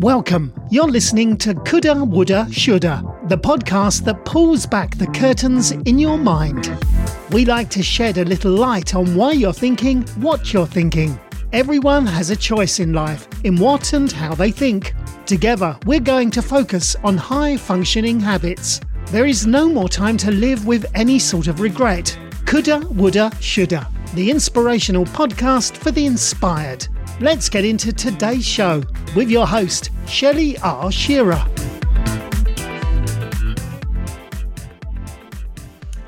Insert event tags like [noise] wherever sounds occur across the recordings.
Welcome. You're listening to Coulda, Woulda, Shoulda, the podcast that pulls back the curtains in your mind. We like to shed a little light on why you're thinking what you're thinking. Everyone has a choice in life in what and how they think. Together, we're going to focus on high functioning habits. There is no more time to live with any sort of regret. Coulda, Woulda, Shoulda, the inspirational podcast for the inspired. Let's get into today's show with your host, Shelley R. Shearer.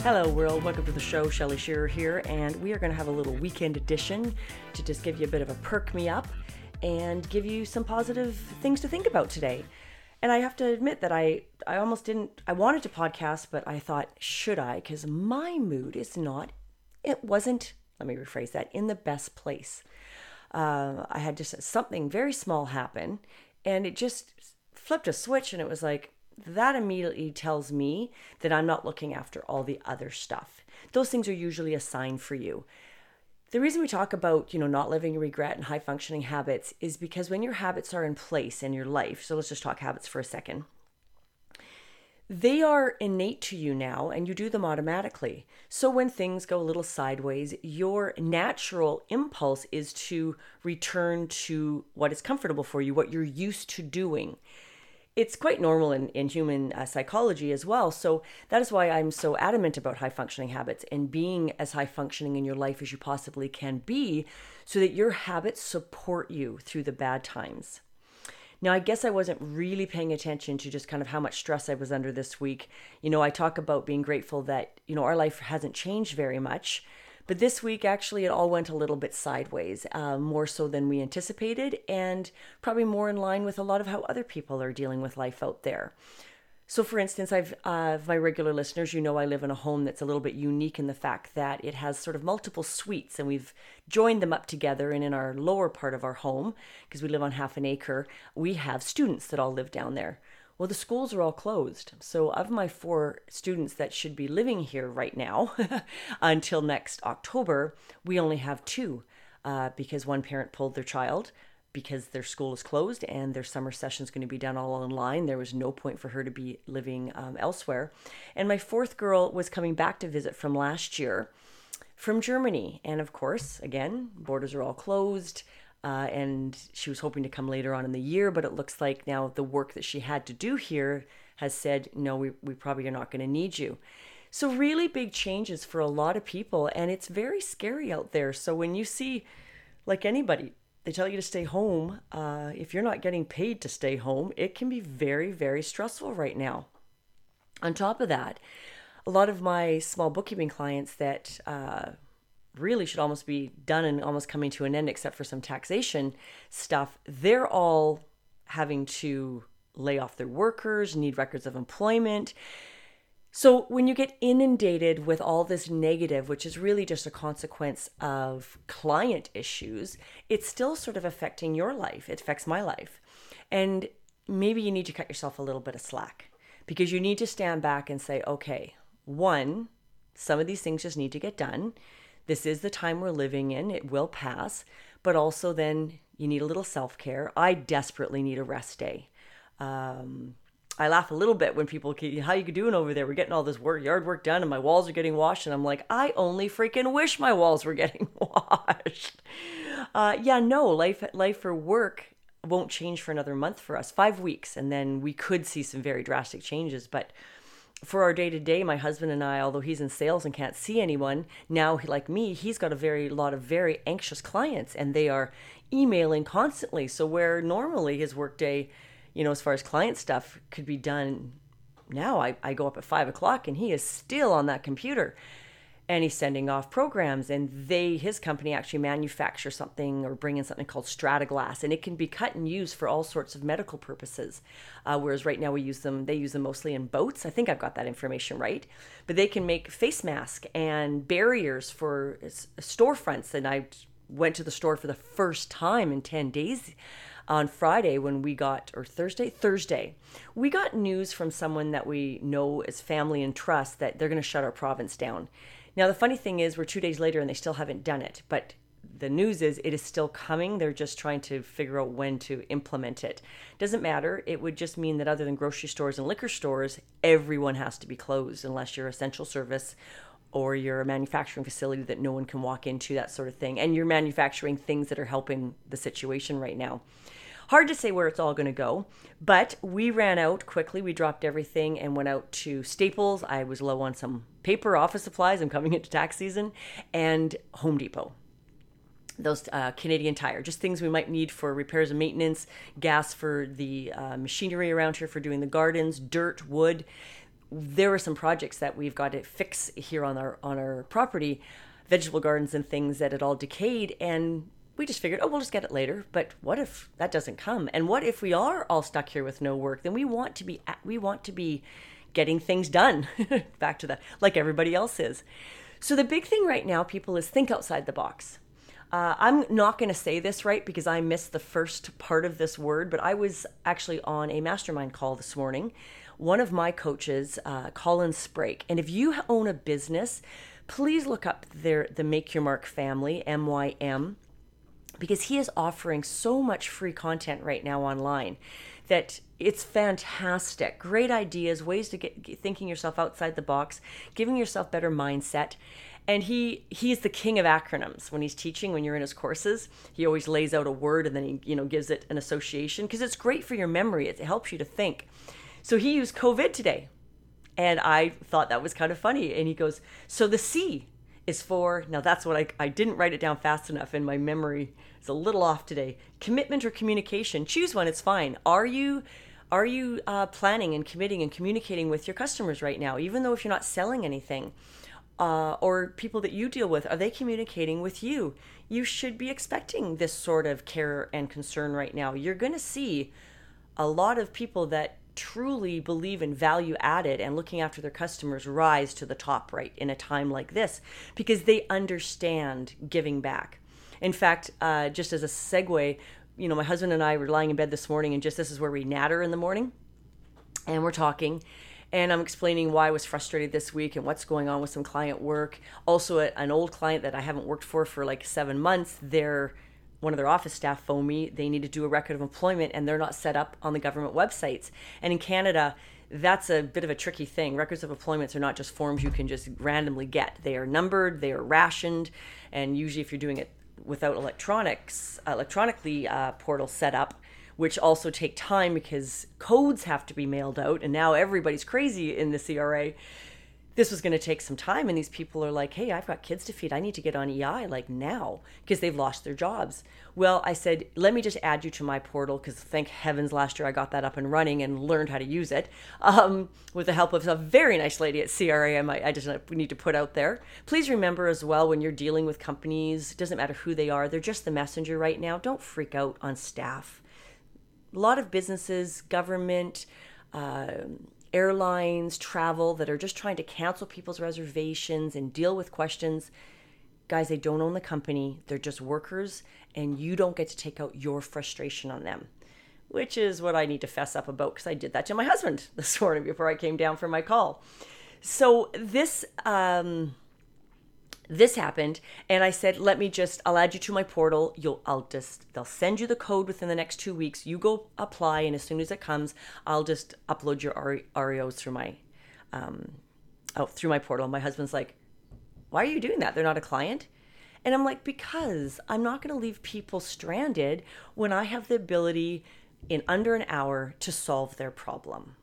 Hello, world. Welcome to the show. Shelley Shearer here, and we are going to have a little weekend edition to just give you a bit of a perk me up and give you some positive things to think about today. And I have to admit that I, I almost didn't, I wanted to podcast, but I thought, should I? Because my mood is not, it wasn't, let me rephrase that, in the best place uh, I had just something very small happen, and it just flipped a switch, and it was like that immediately tells me that I'm not looking after all the other stuff. Those things are usually a sign for you. The reason we talk about, you know, not living in regret and high functioning habits is because when your habits are in place in your life, so let's just talk habits for a second they are innate to you now and you do them automatically. So when things go a little sideways, your natural impulse is to return to what is comfortable for you, what you're used to doing. It's quite normal in, in human uh, psychology as well. So that is why I'm so adamant about high functioning habits and being as high functioning in your life as you possibly can be so that your habits support you through the bad times. Now, I guess I wasn't really paying attention to just kind of how much stress I was under this week. You know, I talk about being grateful that, you know, our life hasn't changed very much. But this week, actually, it all went a little bit sideways, uh, more so than we anticipated, and probably more in line with a lot of how other people are dealing with life out there. So, for instance, I've uh, my regular listeners, you know, I live in a home that's a little bit unique in the fact that it has sort of multiple suites, and we've joined them up together. And in our lower part of our home, because we live on half an acre, we have students that all live down there. Well, the schools are all closed. So, of my four students that should be living here right now [laughs] until next October, we only have two uh, because one parent pulled their child because their school is closed and their summer session is going to be done all online. There was no point for her to be living um, elsewhere. And my fourth girl was coming back to visit from last year from Germany. And of course, again, borders are all closed. Uh, and she was hoping to come later on in the year, but it looks like now the work that she had to do here has said, no, we, we probably are not going to need you. So, really big changes for a lot of people, and it's very scary out there. So, when you see, like anybody, they tell you to stay home. Uh, if you're not getting paid to stay home, it can be very, very stressful right now. On top of that, a lot of my small bookkeeping clients that uh, really should almost be done and almost coming to an end, except for some taxation stuff, they're all having to lay off their workers, need records of employment. So, when you get inundated with all this negative, which is really just a consequence of client issues, it's still sort of affecting your life. It affects my life. And maybe you need to cut yourself a little bit of slack because you need to stand back and say, okay, one, some of these things just need to get done. This is the time we're living in, it will pass. But also, then you need a little self care. I desperately need a rest day. Um, I laugh a little bit when people, how you doing over there? We're getting all this work, yard work done, and my walls are getting washed, and I'm like, I only freaking wish my walls were [laughs] getting washed. Uh, yeah, no, life, life for work won't change for another month for us, five weeks, and then we could see some very drastic changes. But for our day to day, my husband and I, although he's in sales and can't see anyone, now like me, he's got a very lot of very anxious clients, and they are emailing constantly. So where normally his workday you know, as far as client stuff could be done now, I, I go up at five o'clock and he is still on that computer and he's sending off programs and they his company actually manufacture something or bring in something called Strata-Glass and it can be cut and used for all sorts of medical purposes. Uh, whereas right now we use them they use them mostly in boats. I think i've got that information right. But they can make face masks and barriers for storefronts. And i went to the store for the first time in 10 days on Friday when we got, or Thursday, Thursday, we got news from someone that we know as family and trust that they're going to shut our province down. Now, the funny thing is, we're two days later and they still haven't done it, but the news is it is still coming. They're just trying to figure out when to implement it. Doesn't matter. It would just mean that other than grocery stores and liquor stores, everyone has to be closed unless you're essential service or you're a manufacturing facility that no one can walk into, that sort of thing. And you're manufacturing things that are helping the situation right now. Hard to say where it's all going to go, but we ran out quickly. We dropped everything and went out to Staples. I was low on some paper, office supplies. I'm coming into tax season, and Home Depot those uh, Canadian Tire, just things we might need for repairs and maintenance, gas for the uh, machinery around here for doing the gardens, dirt, wood. There are some projects that we've got to fix here on our on our property, vegetable gardens and things that had all decayed, and we just figured, oh, we'll just get it later. But what if that doesn't come? And what if we are all stuck here with no work? Then we want to be we want to be getting things done. [laughs] Back to that, like everybody else is. So the big thing right now, people, is think outside the box uh, I'm not going to say this right because I missed the first part of this word, but I was actually on a mastermind call this morning. One of my coaches, uh, Colin Sprake, and if you own a business, please look up their the Make Your Mark family, MYM, because he is offering so much free content right now online that it's fantastic. Great ideas, ways to get thinking yourself outside the box, giving yourself better mindset. And he he's the king of acronyms. When he's teaching when you're in his courses he always lays out a word and then he you know gives it an association because it's great for your memory. It helps you to think. So he used covid today. And i thought that was kind of funny. And he goes so the c is for now that's what i, I didn't write it down fast enough and my memory is a little off today commitment or communication choose one it's fine are you are you uh, planning and committing and communicating with your customers right now even though if you're not selling anything uh, or people that you deal with, are they communicating with you? You should be expecting this sort of care and concern right now. You're going to see a lot of people that truly believe in value added and looking after their customers rise to the top right in a time like this because they understand giving back. In fact, uh, just as a segue, you know, my husband and I were lying in bed this morning, and just this is where we natter in the morning, and we're talking and I'm explaining why I was frustrated this week and what's going on with some client work. Also, an old client that I haven't worked for for like seven months, they're one of their office staff phoned me. They need to do a record of employment and they're not set up on the government websites. And in Canada, that's a bit of a tricky thing. Records of employments are not just forms you can just randomly get. They are numbered, they are rationed, and usually if you're doing it without electronics, electronically uh, portal set up, which also take time because codes have to be mailed out. And now everybody's crazy in the CRA. This was going to take some time. And these people are like, hey, I've got kids to feed. I need to get on EI like now because they've lost their jobs. Well, I said, let me just add you to my portal because thank heavens last year I got that up and running and learned how to use it um, with the help of a very nice lady at CRA. I, might, I just need to put out there. Please remember as well when you're dealing with companies, it doesn't matter who they are, they're just the messenger right now. Don't freak out on staff a lot of businesses, government, uh, airlines, travel that are just trying to cancel people's reservations and deal with questions. Guys, they don't own the company, they're just workers, and you don't get to take out your frustration on them, which is what I need to fess up about because I did that to my husband [laughs] this morning before I came down for my call. So, this. Um, this happened and i said let me just i'll add you to my portal. You'll i'll just they'll send you the code within the next two weeks. You go apply and as soon as it comes i'll just upload your reos through my um oh through my portal. My husband's like why are you doing that? They're not a client? And i'm like because i'm not going to leave people stranded when i have the ability in under an hour to solve their problem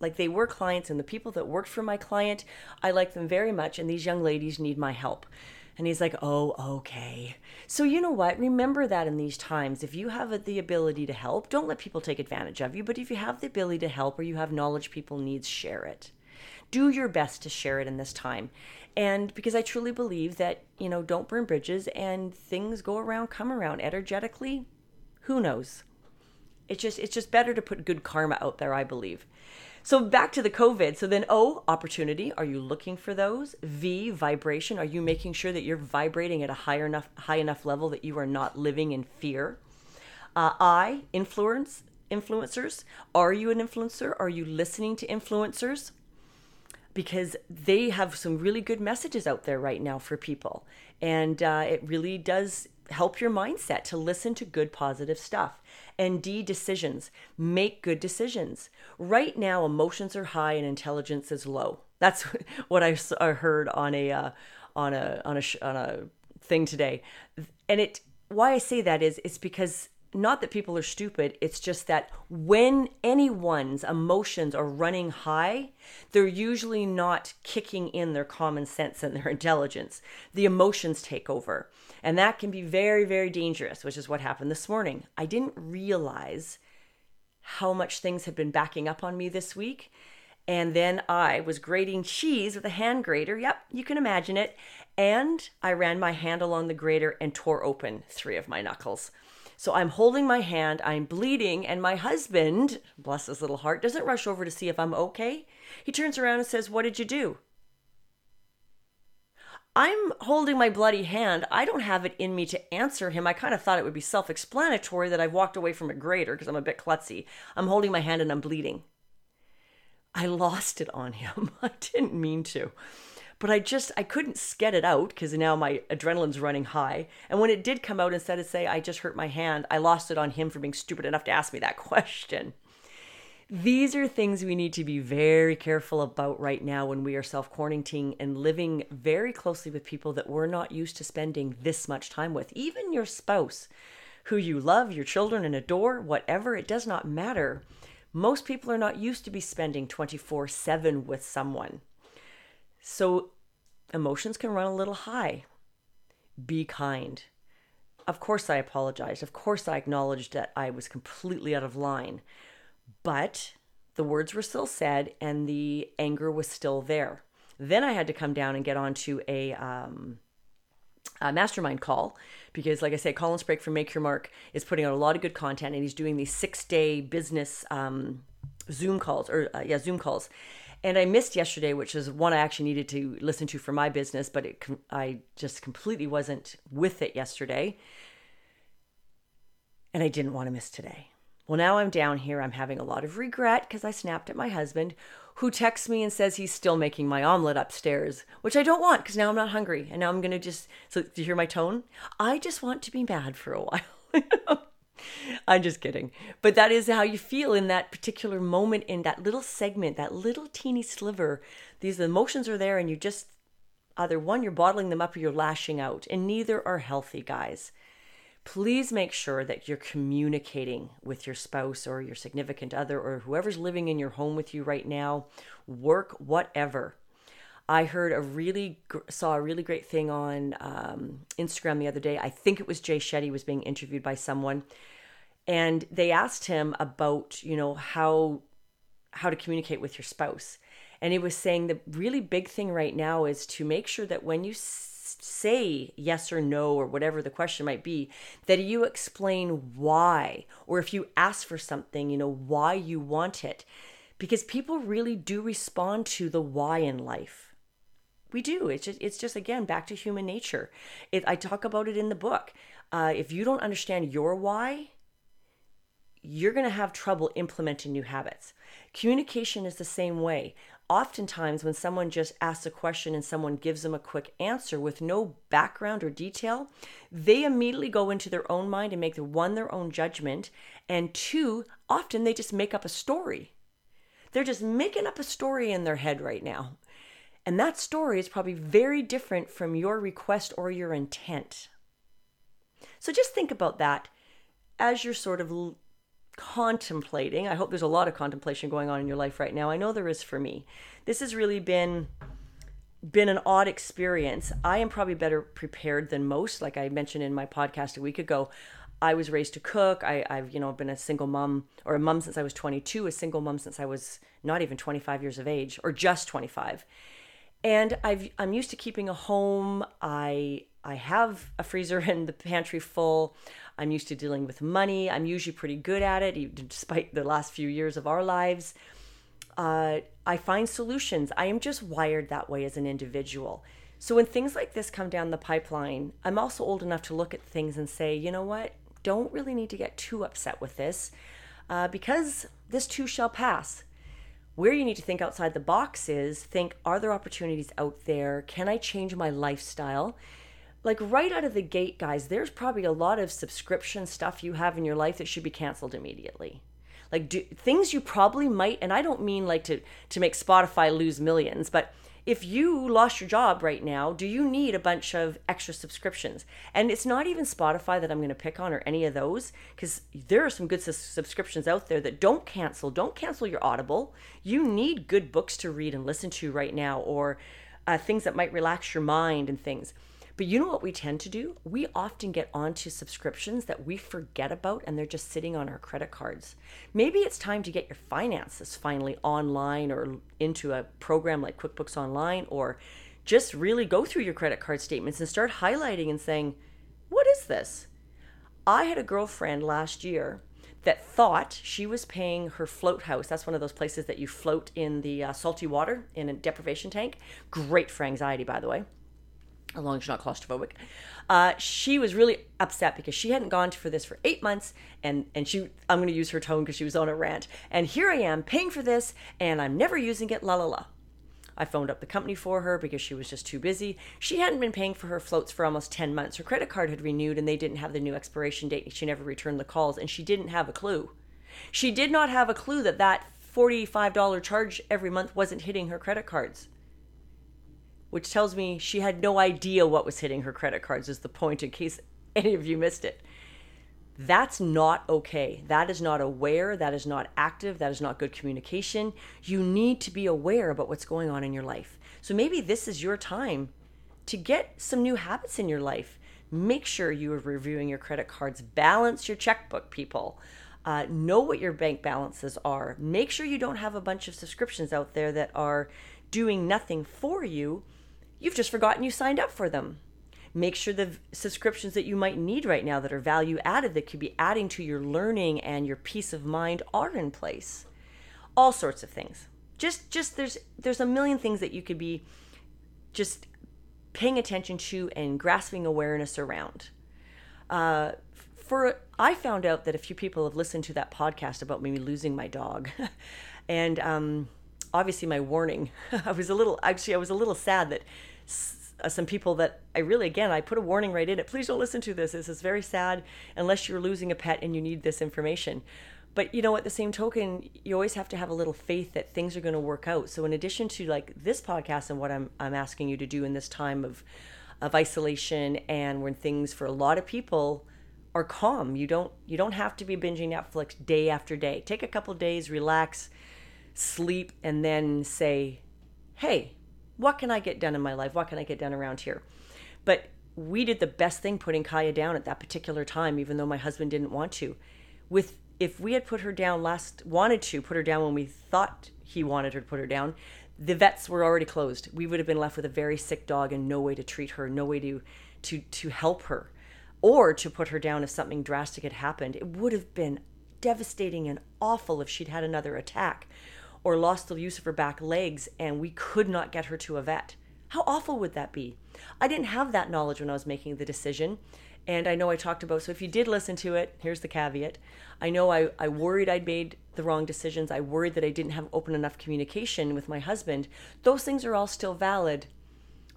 like they were clients and the people that worked for my client i like them very much and these young ladies need my help. And he's like oh okay. So you know what? Remember that in these times if you have the ability to help don't let people take advantage of you but if you have the ability to help or you have knowledge people needs share it. Do your best to share it in this time. And because i truly believe that you know don't burn bridges and things go around come around. Energetically who knows? It's just it's just better to put good karma out there i believe so back to the COVID. So then O, opportunity. Are you looking for those? V, vibration. Are you making sure that you're vibrating at a higher enough high enough level that you are not living in fear? Uh, I, influence influencers. Are you an influencer? Are you listening to influencers? Because they have some really good messages out there right now for people, and uh, it really does help your mindset to listen to good positive stuff. And D, decisions. Make good decisions. Right now, emotions are high and intelligence is low. That's [laughs] what I heard on a uh, on a on a on a thing today. And it why I say that is it's because not that people are stupid, it's just that when anyone's emotions are running high, they're usually not kicking in their common sense and their [laughs] intelligence. The emotions take over. And that can be very, very dangerous, which is what happened this morning. I didn't realize how much things had been backing up on me this week. And then I was grating cheese with a hand grater. Yep, you can imagine it. And I ran my hand along the grater and tore open three of my knuckles. So I'm holding my hand, I'm bleeding, and my husband, bless his little heart, doesn't rush over to see if I'm okay. He turns around and says, What did you do? I'm holding my bloody hand. I don't have it in me to answer him. I kind of thought it would be self explanatory that I've walked away from a grater because I'm a bit klutzy. I'm holding my hand and I'm bleeding. I lost it on him. [laughs] I didn't mean to but I just I couldn't get it out because now my adrenaline's running high. And when it did come out, instead of say I just hurt my hand, I lost it on him for being stupid enough to ask me that [laughs] question. These are things we need to be very careful about right now when we are self quarantining and living very closely with people that we're not used to spending this much time with, even your spouse, who you love, your children, and adore, whatever, it does not matter. Most people are not used to be spending 24 7 with someone. So emotions can run a little high. Be kind. Of course, I apologized. Of course, I acknowledged that I was completely out of line. But the words were still said and the anger was still there. Then I had to come down and get onto a, um, a mastermind call because, like I said, Colin Sprake from Make Your Mark is putting out a lot of good content and he's doing these six day business um, Zoom calls or, uh, yeah, Zoom calls and I missed yesterday, which is one I actually needed to listen to for my business, but it I just completely wasn't with it yesterday, and I didn't want to miss today. Well, now I'm down here. I'm having a lot of regret because I snapped at my husband, who texts me and says he's still making my omelet upstairs, which I don't want because now I'm not hungry, and now I'm gonna just. So, do you hear my tone? I just want to be mad for a while. [laughs] I'm just kidding. But that is how you feel in that particular moment, in that little segment, that little teeny sliver. These emotions are there, and you just either one, you're bottling them up or you're lashing out. And neither are healthy, guys. Please make sure that you're communicating with your spouse or your significant other or whoever's living in your home with you right now, work, whatever. I heard a really saw a really great thing on um, Instagram the other day. I think it was Jay Shetty was being interviewed by someone, and they asked him about you know how how to communicate with your spouse, and he was saying the really big thing right now is to make sure that when you say yes or no or whatever the question might be, that you explain why, or if you ask for something, you know why you want it, because people really do respond to the why in life we do. It's just, it's just again back to human nature. It, I talk about it in the book. Uh, if you don't understand your why, you're going to have trouble implementing new habits. Communication is the same way. Oftentimes, when someone just asks a question and someone gives them a quick answer with no background or detail, they immediately go into their own mind and make the one their own judgment, and two, often they just make up a story. They're just making up a story in their head right now. And that story is probably very different from your request or your intent. So just think about that as you're sort of contemplating. I hope there's a lot of contemplation going on in your life right now. I know there is for me. This has really been been an odd experience. I am probably better prepared than most. Like I mentioned in my podcast a week ago, I was raised to cook. I, have you know been a single mom or a mom since I was 22, a single mom since I was not even 25 years of age or just 25 and I've I'm used to keeping a home. I I have a freezer [laughs] and the pantry full. I'm used to dealing with money. I'm usually pretty good at it, despite the last few years of our lives. Uh, I find solutions. I am just wired that way as an individual. So when things like this come down the pipeline, I'm also old enough to look at things and say, you know what? Don't really need to get too upset with this uh, because this too shall pass. Where you need to think outside the box is think are there opportunities out there? Can I change my lifestyle? Like right out of the gate, guys, there's probably a lot of subscription stuff you have in your life that should be canceled immediately. Like do, things you probably might, and I don't mean like to to make Spotify lose millions, but if you lost your job right now, do you need a bunch of extra subscriptions? And it's not even Spotify that I'm going to pick on or any of those because there are some good subscriptions out there that don't cancel. Don't cancel your Audible. You need good books to read and listen to right now or uh, things that might relax your mind and things. But you know what we tend to do? We often get onto subscriptions that we forget about and they're just sitting on our credit cards. Maybe it's time to get your finances finally online or into a program like QuickBooks Online or just really go through your credit card statements and start highlighting and saying, What is this? I had a girlfriend last year that thought she was paying her float house. That's one of those places that you float in the uh, salty water in a deprivation tank. Great for anxiety, by the way as long as she's not claustrophobic. Uh, she was really upset because she hadn't gone for this for eight months, and and she I'm going to use her tone because she was on a rant. And here I am paying for this, and I'm never using it. La la la. I phoned up the company for her because she was just too busy. She hadn't been paying for her floats for almost 10 months. Her credit card had renewed and they didn't have the new expiration date. She never returned the calls and she didn't have a clue. She did not have a clue that that $45 charge every month wasn't hitting her credit cards which tells me she had no idea what was hitting her credit cards, is the point, in case [laughs] any of you missed it. That's not okay. That is not aware. That is not active. That is not good communication. You need to be aware about what's going on in your life. So maybe this is your time to get some new habits in your life. Make sure you are reviewing your credit cards, balance your checkbook, people. Uh, know what your bank balances are. Make sure you don't have a bunch of subscriptions out there that are doing nothing for you You've just forgotten you signed up for them. Make sure the subscriptions that you might need right now that are value added that could be adding to your learning and your peace of mind are in place. All sorts of things. Just just there's there's a million things that you could be just paying attention to and grasping awareness around. Uh, for I found out that a few people have listened to that podcast about me losing my dog, [laughs] and um, obviously my warning. [laughs] I was a little actually I was a little sad that uh, some people that I really, again, I put a warning right in it. Please don't listen to this. This is very sad unless you're losing a pet and you need this information. But you know, at the same token, you always have to have a little faith that things are going to work out. So, in addition to like this podcast and what I'm I'm asking you to do in this time of of isolation and when things for a lot of people are calm, you don't you don't have to be binging Netflix day after day. Take a couple days, relax, sleep, and then say, "Hey, what can I get done in my life? What can I get done around here? But we did the best thing putting Kaya down at that particular time, even though my husband didn't want to. With if we had put her down last wanted to put her down when we thought he wanted her to put her down, the vets were already closed. We would have been left with a very sick dog and no way to treat her, no way to to to help her or to put her down if something drastic had happened. It would have been devastating and awful if she'd had another attack or lost the use of her back legs and we could not get her to a vet. How awful would that be? I didn't have that knowledge when I was making the decision. And I know I talked about, so if you did listen to it, here's the caveat. I know I, I worried I'd made the wrong decisions. I worried that I didn't have open enough communication with my husband. Those things are all still valid.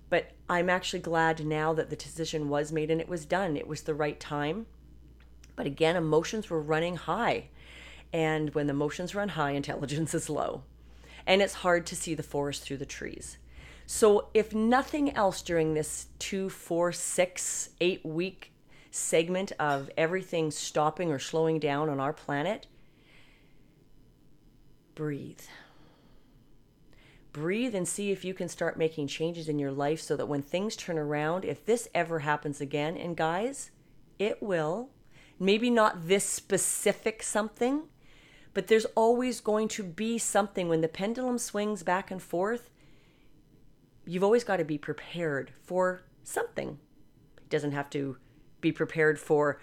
But I'm actually glad now that the decision was made and it was done. It was the right time. But again, emotions were running high. And when the emotions run high, [laughs] intelligence is low. And it's hard to see the forest through the trees. So, if nothing else during this two, four, six, eight week segment of everything stopping or slowing down on our planet, breathe. Breathe and see if you can start making changes in your life so that when things turn around, if this ever happens again, and guys, it will, maybe not this specific something, but there's always going to be something when the pendulum swings back and forth. You've always got to be prepared for something. It doesn't have to be prepared for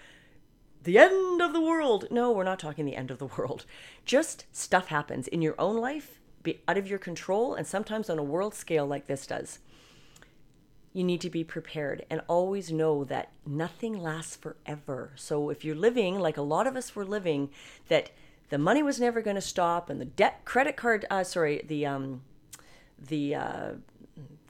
the end of the world. No, we're not talking the end of the world. Just stuff happens in your own life, be out of your control, and sometimes on a world scale like this does. You need to be prepared and always know that nothing lasts forever. So if you're living like a lot of us were living, that the money was never going to stop, and the debt credit card, uh, sorry, the um, the uh,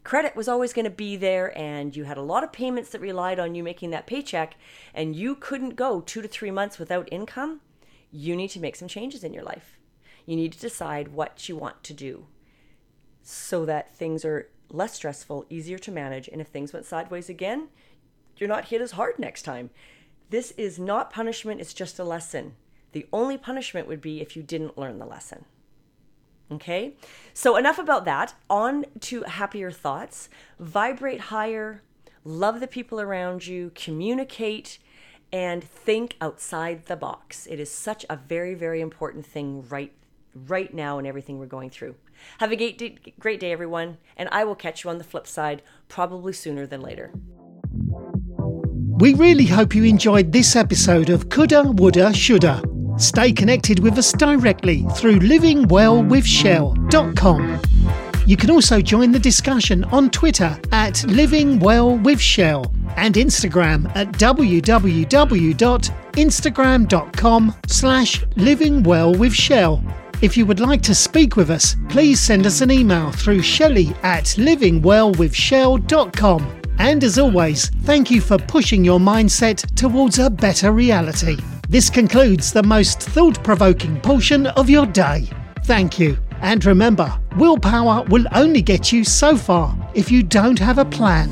credit was always going to be there and you had a lot of payments that relied on you making that paycheck and you couldn't go two to three months without income, you need to make some changes in your life. You need to decide what you want to do so that things are less stressful, easier to manage. And if things went sideways again, you're not hit as hard next time. This is not punishment, it's just a lesson. The only punishment would be if you didn't learn the lesson. Okay, so enough about that. On to happier thoughts. Vibrate higher, love the people around you, communicate, and think outside the box. It is such a very, very important thing right right now in everything we're going through. Have a great day, great day, everyone, and I will catch you on the flip side, probably sooner than later. We really hope you enjoyed this episode of Coulda, Woulda, Shoulda. Stay connected with us directly through livingwellwithshell.com. You can also join the discussion on Twitter at livingwellwithshell and Instagram at www.instagram.com slash livingwellwithshell. If you would like to speak with us, please send us an email through shelley at livingwellwithshell.com. And as always, thank you for pushing your mindset towards a better reality. This concludes the most thought provoking portion of your day. Thank you. And remember, willpower will only get you so far if you don't have a plan.